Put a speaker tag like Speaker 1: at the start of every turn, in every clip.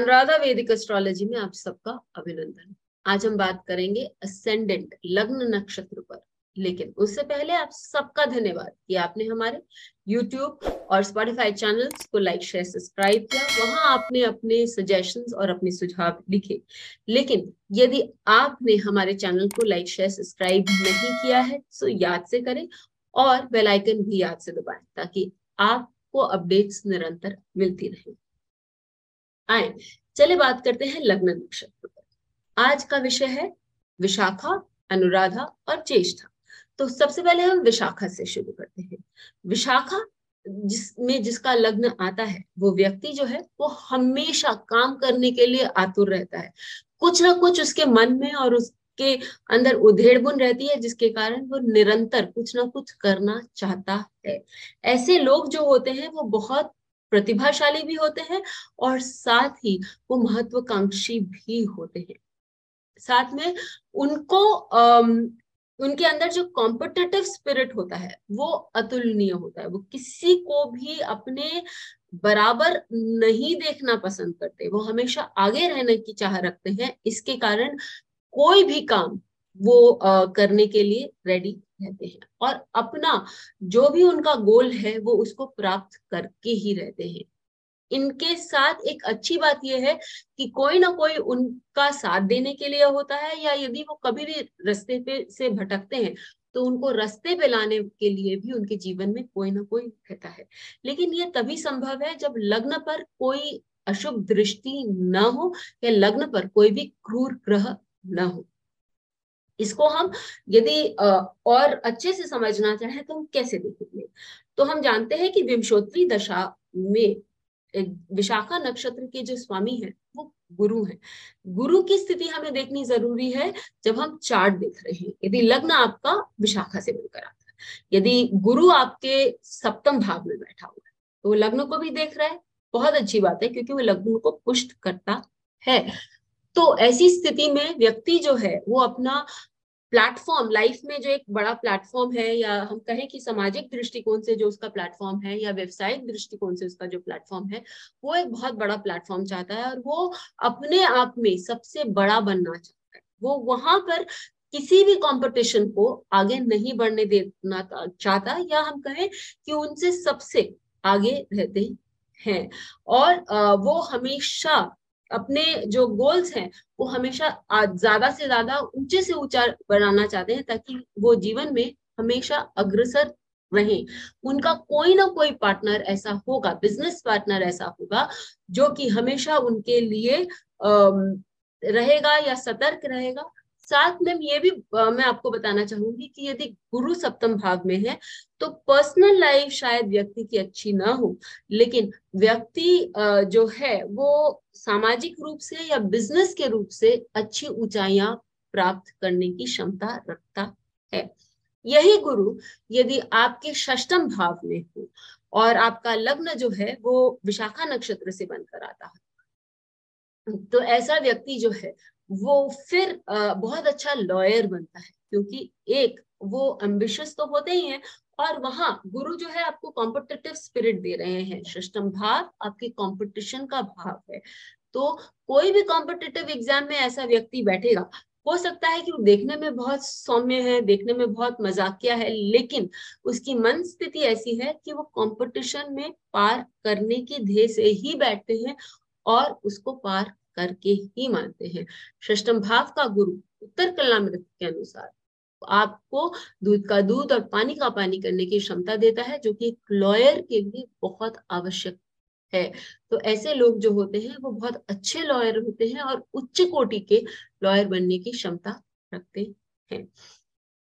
Speaker 1: अनुराधा वैदिक एस्ट्रोलॉजी में आप सबका अभिनंदन। आज हम बात करेंगे असेंडेंट लग्न नक्षत्र पर। लेकिन उससे पहले आप सबका धन्यवाद कि आपने हमारे YouTube और Spotify चैनल्स को लाइक शेयर सब्सक्राइब किया। वहाँ आपने अपने सजेशंस और अपने सुझाव लिखे। लेकिन यदि आपने हमारे चैनल को लाइक शेयर सब्सक्राइब नहीं किया है तो याद से करें और बेल आइकन भी याद से दबाएँ, ताकि आपको अपडेट्स निरंतर मिलती रहे। आए। चले बात करते हैं लग्न नक्षत्र आज का विषय है विशाखा, अनुराधा और ज्येष्ठा। तो सबसे पहले हम विशाखा से शुरू करते हैं। विशाखा जिसमें जिसका लग्न आता है, वो व्यक्ति जो है, वो हमेशा काम करने के लिए आतुर रहता है। कुछ ना कुछ उसके मन में और उसके अंदर उधेड़ बुन रहती है, जिसके कारण वो निरंतर कुछ ना कुछ करना चाहता है। ऐसे लोग जो होते हैं, वो बहुत प्रतिभाशाली भी होते हैं और साथ ही वो महत्वाकांक्षी भी होते हैं। साथ में उनको उनके अंदर जो कॉम्पिटेटिव स्पिरिट होता है वो अतुलनीय होता है। वो किसी को भी अपने बराबर नहीं देखना पसंद करते। वो हमेशा आगे रहने की चाह रखते हैं। इसके कारण कोई भी काम वो आ, करने के लिए रेडी रहते हैं। और अपना जो भी उनका गोल है, वो उसको प्राप्त करके ही रहते हैं। इनके साथ एक अच्छी बात यह है कि कोई ना कोई उनका साथ देने के लिए होता है या यदि वो कभी भी रास्ते पे से भटकते हैं तो उनको रास्ते पे लाने के लिए भी उनके जीवन में कोई ना कोई रहता है। लेकिन ये तभी संभव है जब लग्न पर कोई अशुभ दृष्टि न हो या लग्न पर कोई भी क्रूर ग्रह न हो। इसको हम यदि और अच्छे से समझना चाहें तो हम कैसे देखेंगे? तो हम जानते हैं कि विमशोत्री दशा में विशाखा नक्षत्र के जो स्वामी है, वो गुरु है। गुरु की स्थिति हमें देखनी ज़रूरी है जब हम चार्ट देख रहे हैं। यदि लग्न आपका विशाखा से मिलकर आता है, यदि गुरु आपके सप्तम भाव में बैठा हुआ है तो वो लग्न को भी देख रहा है। बहुत अच्छी बात है, क्योंकि वो लग्न को पुष्ट करता है। तो ऐसी स्थिति में व्यक्ति जो है, वो अपना प्लेटफॉर्म लाइफ में जो एक बड़ा प्लेटफॉर्म है, या हम कहें कि सामाजिक दृष्टिकोण से जो उसका प्लेटफॉर्म है, या व्यवसायिक दृष्टिकोण से उसका जो प्लेटफॉर्म है, वो एक बहुत बड़ा प्लेटफॉर्म चाहता है, और वो अपने आप में सबसे बड़ा बनना चाहता है। वो वहाँ पर किसी भी कंपटीशन को आगे नहीं बढ़ने देना चाहता, या हम कहें कि उनसे सबसे आगे रहते हैं। और वो हमेशा अपने जो गोल्स हैं, वो हमेशा ज़्यादा से ज़्यादा ऊँचे से ऊँचा बनाना चाहते हैं ताकि वो जीवन में हमेशा अग्रसर रहे। उनका कोई ना कोई पार्टनर ऐसा होगा बिज़नेस पार्टनर ऐसा होगा, जो कि हमेशा उनके लिए रहेगा या सतर्क रहेगा। साथ में ये भी मैं आपको बताना चाहूँगी कि यदि गुरु सप्तम भाव में है तो पर्सनल लाइफ शायद व्यक्ति की अच्छी ना हो, लेकिन व्यक्ति जो है, वो सामाजिक रूप से या बिज़नेस के रूप से अच्छी ऊंचाइयाँ प्राप्त करने की क्षमता रखता है। यही गुरु, यदि आपके षष्टम भाव में हो, और आपका लग्न जो है, वो विशाखा नक्षत्र से बनकर आता है तो ऐसा व्यक्ति जो है वो फिर बहुत अच्छा लॉयर बनता है, क्योंकि एक, वो एम्बिशियस तो होते ही हैं, और वहाँ गुरु जो है आपको कॉम्पिटेटिव स्पिरिट दे रहे हैं। सिस्टम भाव आपके कंपटीशन का भाव है। तो कोई भी कॉम्पिटेटिव एग्ज़ाम में ऐसा व्यक्ति बैठेगा, हो सकता है कि वो देखने में बहुत सौम्य है, देखने में बहुत मजाकिया है, लेकिन उसकी मन स्थिति ऐसी है कि वो कंपटीशन में पार करने की ध्येय से ही बैठते हैं और उसको पार करके ही मानते हैं। षष्टम भाव का गुरु उत्तर कलामृत के अनुसार आपको दूध का दूध और पानी का पानी करने की क्षमता देता है, जो कि एक लॉयर के लिए बहुत आवश्यक है। तो ऐसे लोग जो होते हैं, वो बहुत अच्छे लॉयर होते हैं और उच्च कोटि के लॉयर बनने की क्षमता रखते हैं।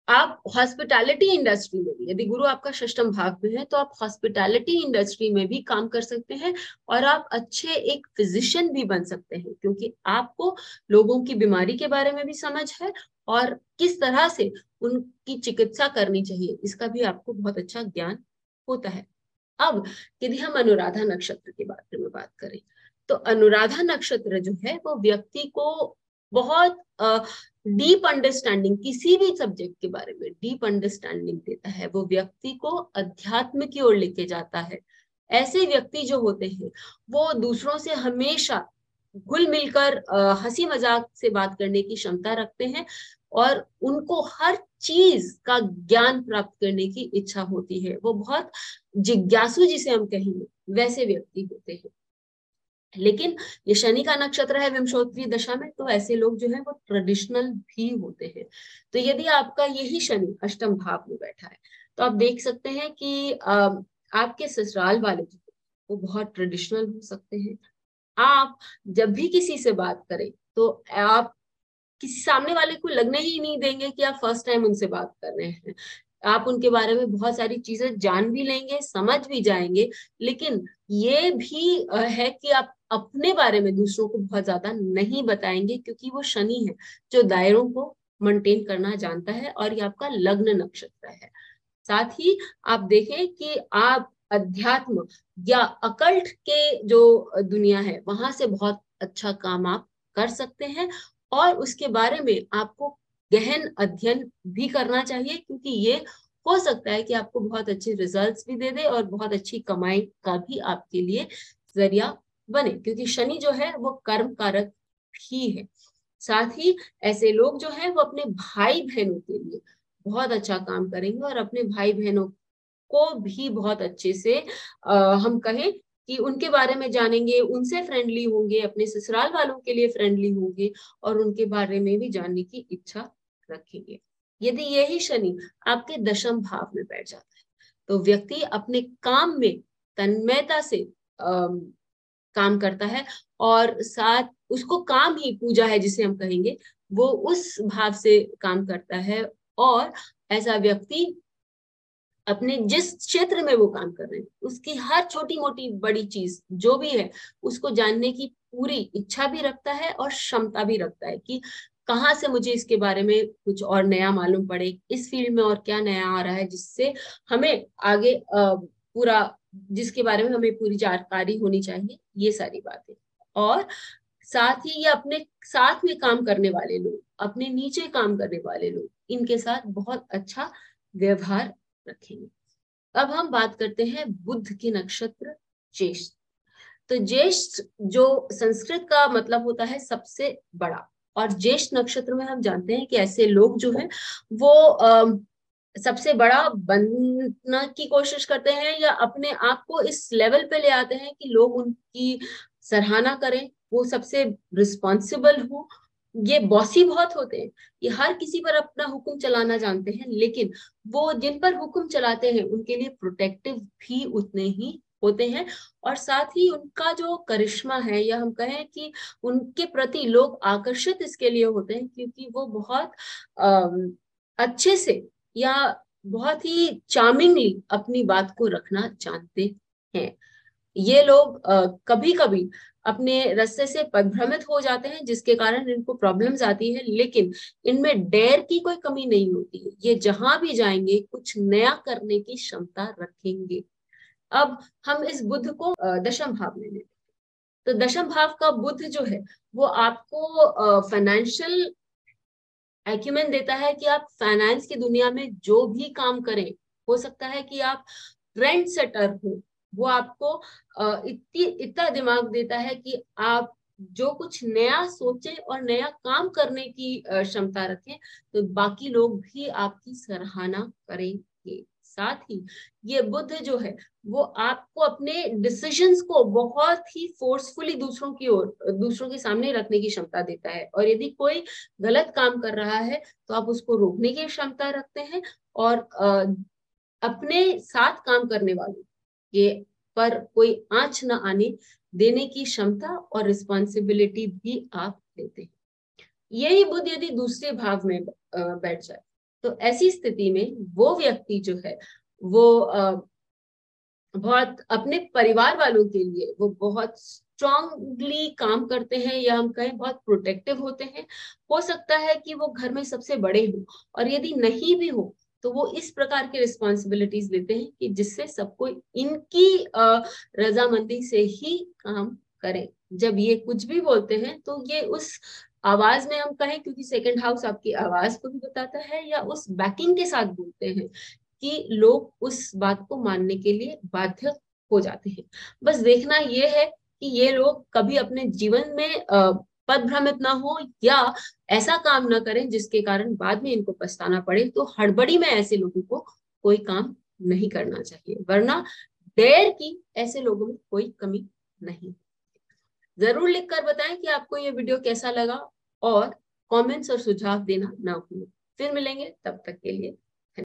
Speaker 1: आप हॉस्पिटैलिटी इंडस्ट्री में भी, यदि गुरु आपका षष्टम भाव में है तो आप हॉस्पिटैलिटी इंडस्ट्री में भी काम कर सकते हैं और आप अच्छे एक फिजिशियन भी बन सकते हैं, क्योंकि आपको लोगों की बीमारी के बारे में भी समझ है और किस तरह से उनकी चिकित्सा करनी चाहिए, इसका भी आपको बहुत अच्छा ज्ञान होता है। अब यदि हम अनुराधा नक्षत्र के बारे में बात करें तो अनुराधा नक्षत्र जो है, वो व्यक्ति को बहुत डीप uh, अंडरस्टैंडिंग किसी भी सब्जेक्ट के बारे में डीप अंडरस्टैंडिंग देता है। वो व्यक्ति को अध्यात्म की ओर लेके जाता है। ऐसे व्यक्ति जो होते हैं वो दूसरों से हमेशा घुल मिलकर हँसी मज़ाक से बात करने की क्षमता रखते हैं और उनको हर चीज़ का ज्ञान प्राप्त करने की इच्छा होती है। वो बहुत जिज्ञासु जिसे हम कहेंगे वैसे व्यक्ति होते हैं। लेकिन ये शनि का नक्षत्र है विमशोत्री दशा में तो ऐसे लोग जो है वो ट्रेडिशनल भी होते हैं। तो यदि आपका यही शनि अष्टम भाव में बैठा है तो आप देख सकते हैं कि आपके ससुराल वाले जो वो बहुत ट्रेडिशनल हो सकते हैं। आप जब भी किसी से बात करें तो आप किसी सामने वाले को लगने ही नहीं देंगे कि आप फ़र्स्ट टाइम उनसे बात कर रहे हैं। आप उनके बारे में बहुत सारी चीज़ें जान भी लेंगे, समझ भी जाएँगे, लेकिन ये भी है कि आप अपने बारे में दूसरों को बहुत ज़्यादा नहीं बताएँगे क्योंकि वो शनि है, जो दायरों को मेंटेन करना जानता है और ये आपका लग्न नक्षत्र है। साथ ही आप देखें कि आप अध्यात्म या अकल्ट के जो दुनिया है, वहाँ से बहुत अच्छा काम आप कर सकते हैं और उसके बारे में आपको गहन अध्ययन भी करना चाहिए क्योंकि ये हो सकता है कि आपको बहुत अच्छे रिजल्ट्स भी दे दे और बहुत अच्छी कमाई का भी आपके लिए ज़रिया बने क्योंकि शनि जो है वो कर्म कारक ही है। साथ ही ऐसे लोग जो है वो अपने भाई बहनों के लिए बहुत अच्छा काम करेंगे और अपने भाई बहनों को भी बहुत अच्छे से आ, हम कहें कि उनके बारे में जानेंगे उनसे फ्रेंडली होंगे अपने ससुराल वालों के लिए फ्रेंडली होंगे और उनके बारे में भी जानने की इच्छा रखेंगे। यदि यही शनि आपके दशम भाव में बैठ जाता है तो व्यक्ति अपने काम में तन्मयता से आ, काम करता है और साथ उसको काम ही पूजा है जिसे हम कहेंगे वो उस भाव से काम करता है और ऐसा व्यक्ति अपने जिस क्षेत्र में वो काम कर रहे हैं, उसकी हर छोटी मोटी बड़ी चीज़, जो भी है, उसको जानने की पूरी इच्छा भी रखता है और क्षमता भी रखता है कि कहाँ से मुझे इसके बारे में कुछ और नया मालूम पड़े, इस फ़ील्ड में और क्या नया आ रहा है, जिससे हमें आगे पूरा, जिसके बारे में हमें पूरी जानकारी होनी चाहिए, ये सारी बातें। और साथ ही ये अपने साथ में काम करने वाले लोग, अपने नीचे काम करने वाले लोग, इनके साथ बहुत अच्छा व्यवहार रखेंगे। अब हम बात करते हैं बुद्ध के नक्षत्र ज्येष्ठ। तो ज्येष्ठ जो संस्कृत का मतलब होता है सबसे बड़ा। और ज्येष्ठ नक्षत्र में हम जानते हैं कि ऐसे लोग जो है वो आ, सबसे बड़ा बनने की कोशिश करते हैं या अपने आप को इस लेवल पे ले आते हैं कि लोग उनकी सराहना करें वो सबसे रिस्पॉन्सिबल हो ये बॉसी बहुत होते हैं ये हर किसी पर अपना हुक्म चलाना जानते हैं लेकिन वो जिन पर हुक्म चलाते हैं उनके लिए प्रोटेक्टिव भी उतने ही होते हैं और साथ ही उनका जो करिश्मा है या हम कहें कि उनके प्रति लोग आकर्षित इसके लिए होते हैं क्योंकि वो बहुत आ, अच्छे से या बहुत ही चार्मिंगली अपनी बात को रखना जानते हैं। ये लोग आ, कभी कभी अपने रस्ते से पदभ्रमित हो जाते हैं, जिसके कारण इनको प्रॉब्लम्स आती है, लेकिन इनमें डेर की कोई कमी नहीं होती है। ये जहाँ भी जाएँगे, कुछ नया करने की क्षमता रखेंगे। अब हम इस बुद्ध को दशम भाव में लेते तो दशम भाव का बुद्ध जो है, वो आपको फाइनेंशियल एक्यूमेंट देता है कि आप फाइनेंस की दुनिया में जो भी काम करें, हो सकता है कि आप ट्रेंड सेटर हो वो आपको इतनी, इतना दिमाग देता है कि आप जो कुछ नया सोचे और नया काम करने की क्षमता रखें तो बाकी लोग भी आपकी सराहना करेंगे। साथ ही ये बुद्ध जो है, वो आपको अपने डिसीजंस को बहुत ही फोर्सफुली दूसरों की ओर, दूसरों के सामने रखने की क्षमता देता है। और यदि कोई गलत काम कर रहा है तो आप उसको रोकने की क्षमता रखते हैं और अपने साथ काम करने वालों के पर कोई आँच न आने देने की क्षमता और रिस्पॉन्सिबिलिटी भी आप लेते हैं। यही बुद्ध यदि दूसरे भाव में बैठ जाए तो ऐसी स्थिति में वो व्यक्ति जो है, वो बहुत अपने परिवार वालों के लिए वो बहुत स्ट्रांगली काम करते हैं या हम कहें बहुत प्रोटेक्टिव होते हैं, हो सकता है कि वो घर में सबसे बड़े हो और यदि नहीं भी हो तो वो इस प्रकार की रिस्पॉन्सिबिलिटीज लेते हैं कि जिससे सबको इनकी रजामंदी से ही काम करें। जब ये कुछ भी बोलते हैं तो ये उस आवाज़ में हम कहें, क्योंकि सेकंड हाउस आपकी आवाज़ को भी बताता है या उस बैकिंग के साथ बोलते हैं, कि लोग उस बात को मानने के लिए बाध्य हो जाते हैं। बस देखना ये है कि ये लोग कभी अपने जीवन में पद भ्रमित ना हो या ऐसा काम ना करें जिसके कारण बाद में इनको पछताना पड़े तो हड़बड़ी में ऐसे लोगों को कोई काम नहीं करना चाहिए, वरना डेर की ऐसे लोगों में कोई कमी नहीं। ज़रूर लिखकर बताएँ कि आपको ये वीडियो कैसा लगा और कमेंट्स और सुझाव देना ना भूलें। फिर मिलेंगे, तब तक के लिए